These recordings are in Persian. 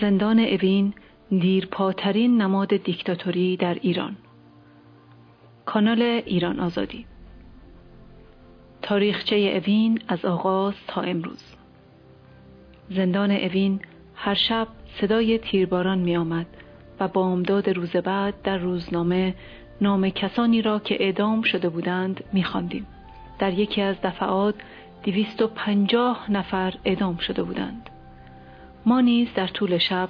زندان اوین دیرپاترین نماد دیکتاتوری در ایران کانال ایران آزادی تاریخچه اوین از آغاز تا امروز زندان اوین هر شب صدای تیرباران می آمد و بامداد روز بعد در روزنامه نام کسانی را که اعدام شده بودند می خواندیم. در یکی از دفعات دویست و پنجاه نفر اعدام شده بودند. ما نیز در طول شب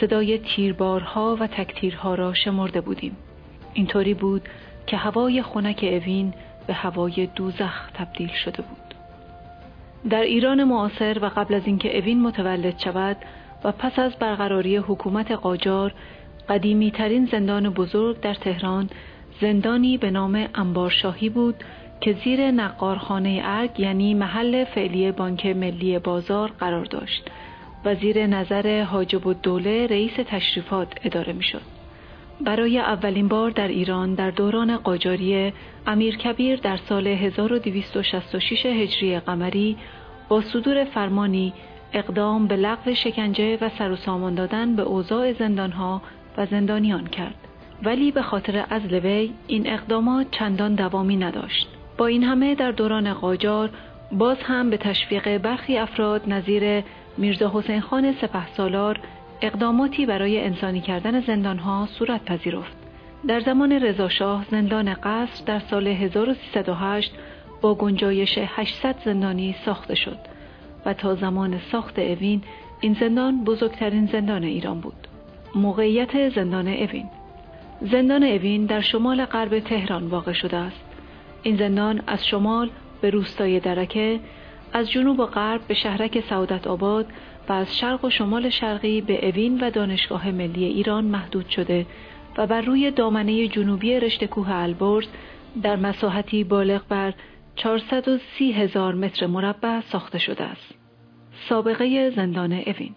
صدای تیربارها و تکتیرها را شمرده بودیم. اینطوری بود که هوای خنک اوین به هوای دوزخ تبدیل شده بود. در ایران معاصر و قبل از اینکه اوین متولد شود و پس از برقراری حکومت قاجار قدیمی ترین زندان بزرگ در تهران زندانی به نام انبارشاهی بود که زیر نقارخانه ارگ یعنی محل فعلی بانک ملی بازار قرار داشت و نظر حاجب الدوله رئیس تشریفات اداره می شد. برای اولین بار در ایران در دوران قاجاری امیر کبیر در سال 1266 هجری قمری با صدور فرمانی اقدام به لغو شکنجه و سر دادن به اوضاع زندانها و زندانیان کرد. ولی به خاطر عزل وی این اقدامات چندان دوامی نداشت. با این همه در دوران قاجار باز هم به تشویق برخی افراد نظیر میرزا حسین خان سپه سالار اقداماتی برای انسانی کردن زندانها صورت پذیرفت. در زمان رضاشاه زندان قصر در سال 1308 با گنجایش 800 زندانی ساخته شد و تا زمان ساخت اوین این زندان بزرگترین زندان ایران بود. موقعیت زندان اوین زندان اوین در شمال غرب تهران واقع شده است. این زندان از شمال به روستای درکه، از جنوب و غرب به شهرک سعادت آباد و از شرق و شمال شرقی به اوین و دانشگاه ملی ایران محدود شده و بر روی دامنه جنوبی رشته کوه البرز در مساحتی بالغ بر 430 هزار متر مربع ساخته شده است. سابقه زندان اوین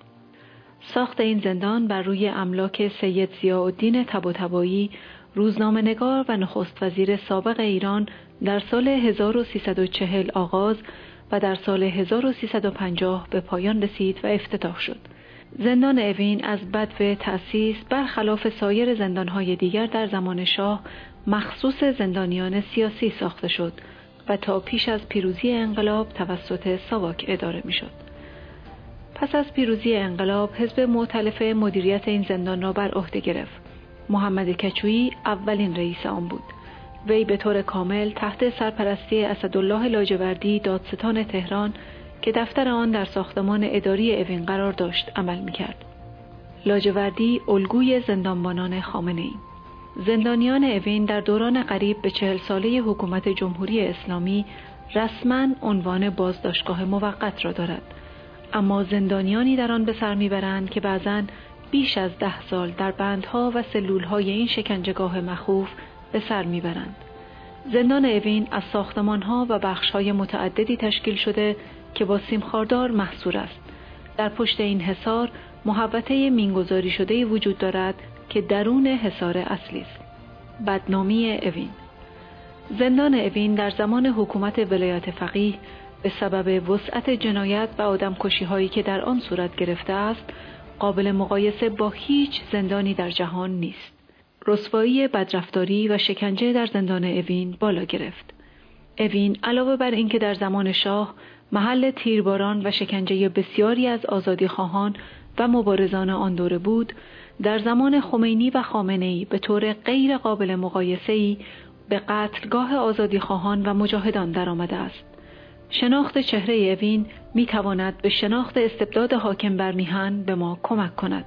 ساخت این زندان بر روی املاک سید ضیاءالدین طباطبایی روزنامه نگار و نخست وزیر سابق ایران در سال 1340 آغاز و در سال 1350 به پایان رسید و افتتاح شد. زندان اوین از بدو تأسیس برخلاف سایر زندانهای دیگر در زمان شاه مخصوص زندانیان سیاسی ساخته شد و تا پیش از پیروزی انقلاب توسط ساواک اداره می شد. پس از پیروزی انقلاب حزب معتلف مدیریت این زندان را بر عهده گرفت. محمد کچویی اولین رئیس آن بود. وی به طور کامل تحت سرپرستی اسدالله لاجوردی دادستان تهران که دفتر آن در ساختمان اداری اوین قرار داشت عمل می‌کرد. لاجوردی الگوی زندانبانان خامنه ای. زندانیان اوین در دوران قریب به چهل ساله حکومت جمهوری اسلامی رسما عنوان بازداشتگاه موقت را دارد اما زندانیانی در آن به سر می‌برند که بعضا بیش از ده سال در بندها و سلولهای این شکنجهگاه مخوف به سر می‌برند. زندان اوین از ساختمانها و بخشهای متعددی تشکیل شده که با سیمخاردار محصور است. در پشت این حصار محوطه مینگذاری شده وجود دارد که درون حصار اصلی است. بدنامی اوین زندان اوین در زمان حکومت ولایت فقیه به سبب وسعت جنایت و آدمکشی هایی که در آن صورت گرفته است قابل مقایسه با هیچ زندانی در جهان نیست. رسوایی بدرفتاری و شکنجه در زندان اوین بالا گرفت. اوین علاوه بر اینکه در زمان شاه محل تیرباران و شکنجه بسیاری از آزادی خواهان و مبارزان آن دوره بود، در زمان خمینی و خامنه‌ای به طور غیر قابل مقایسه‌ای به قتلگاه آزادی خواهان و مجاهدان درآمده است. شناخت چهره اوین می تواند به شناخت استبداد حاکم بر میهن به ما کمک کند.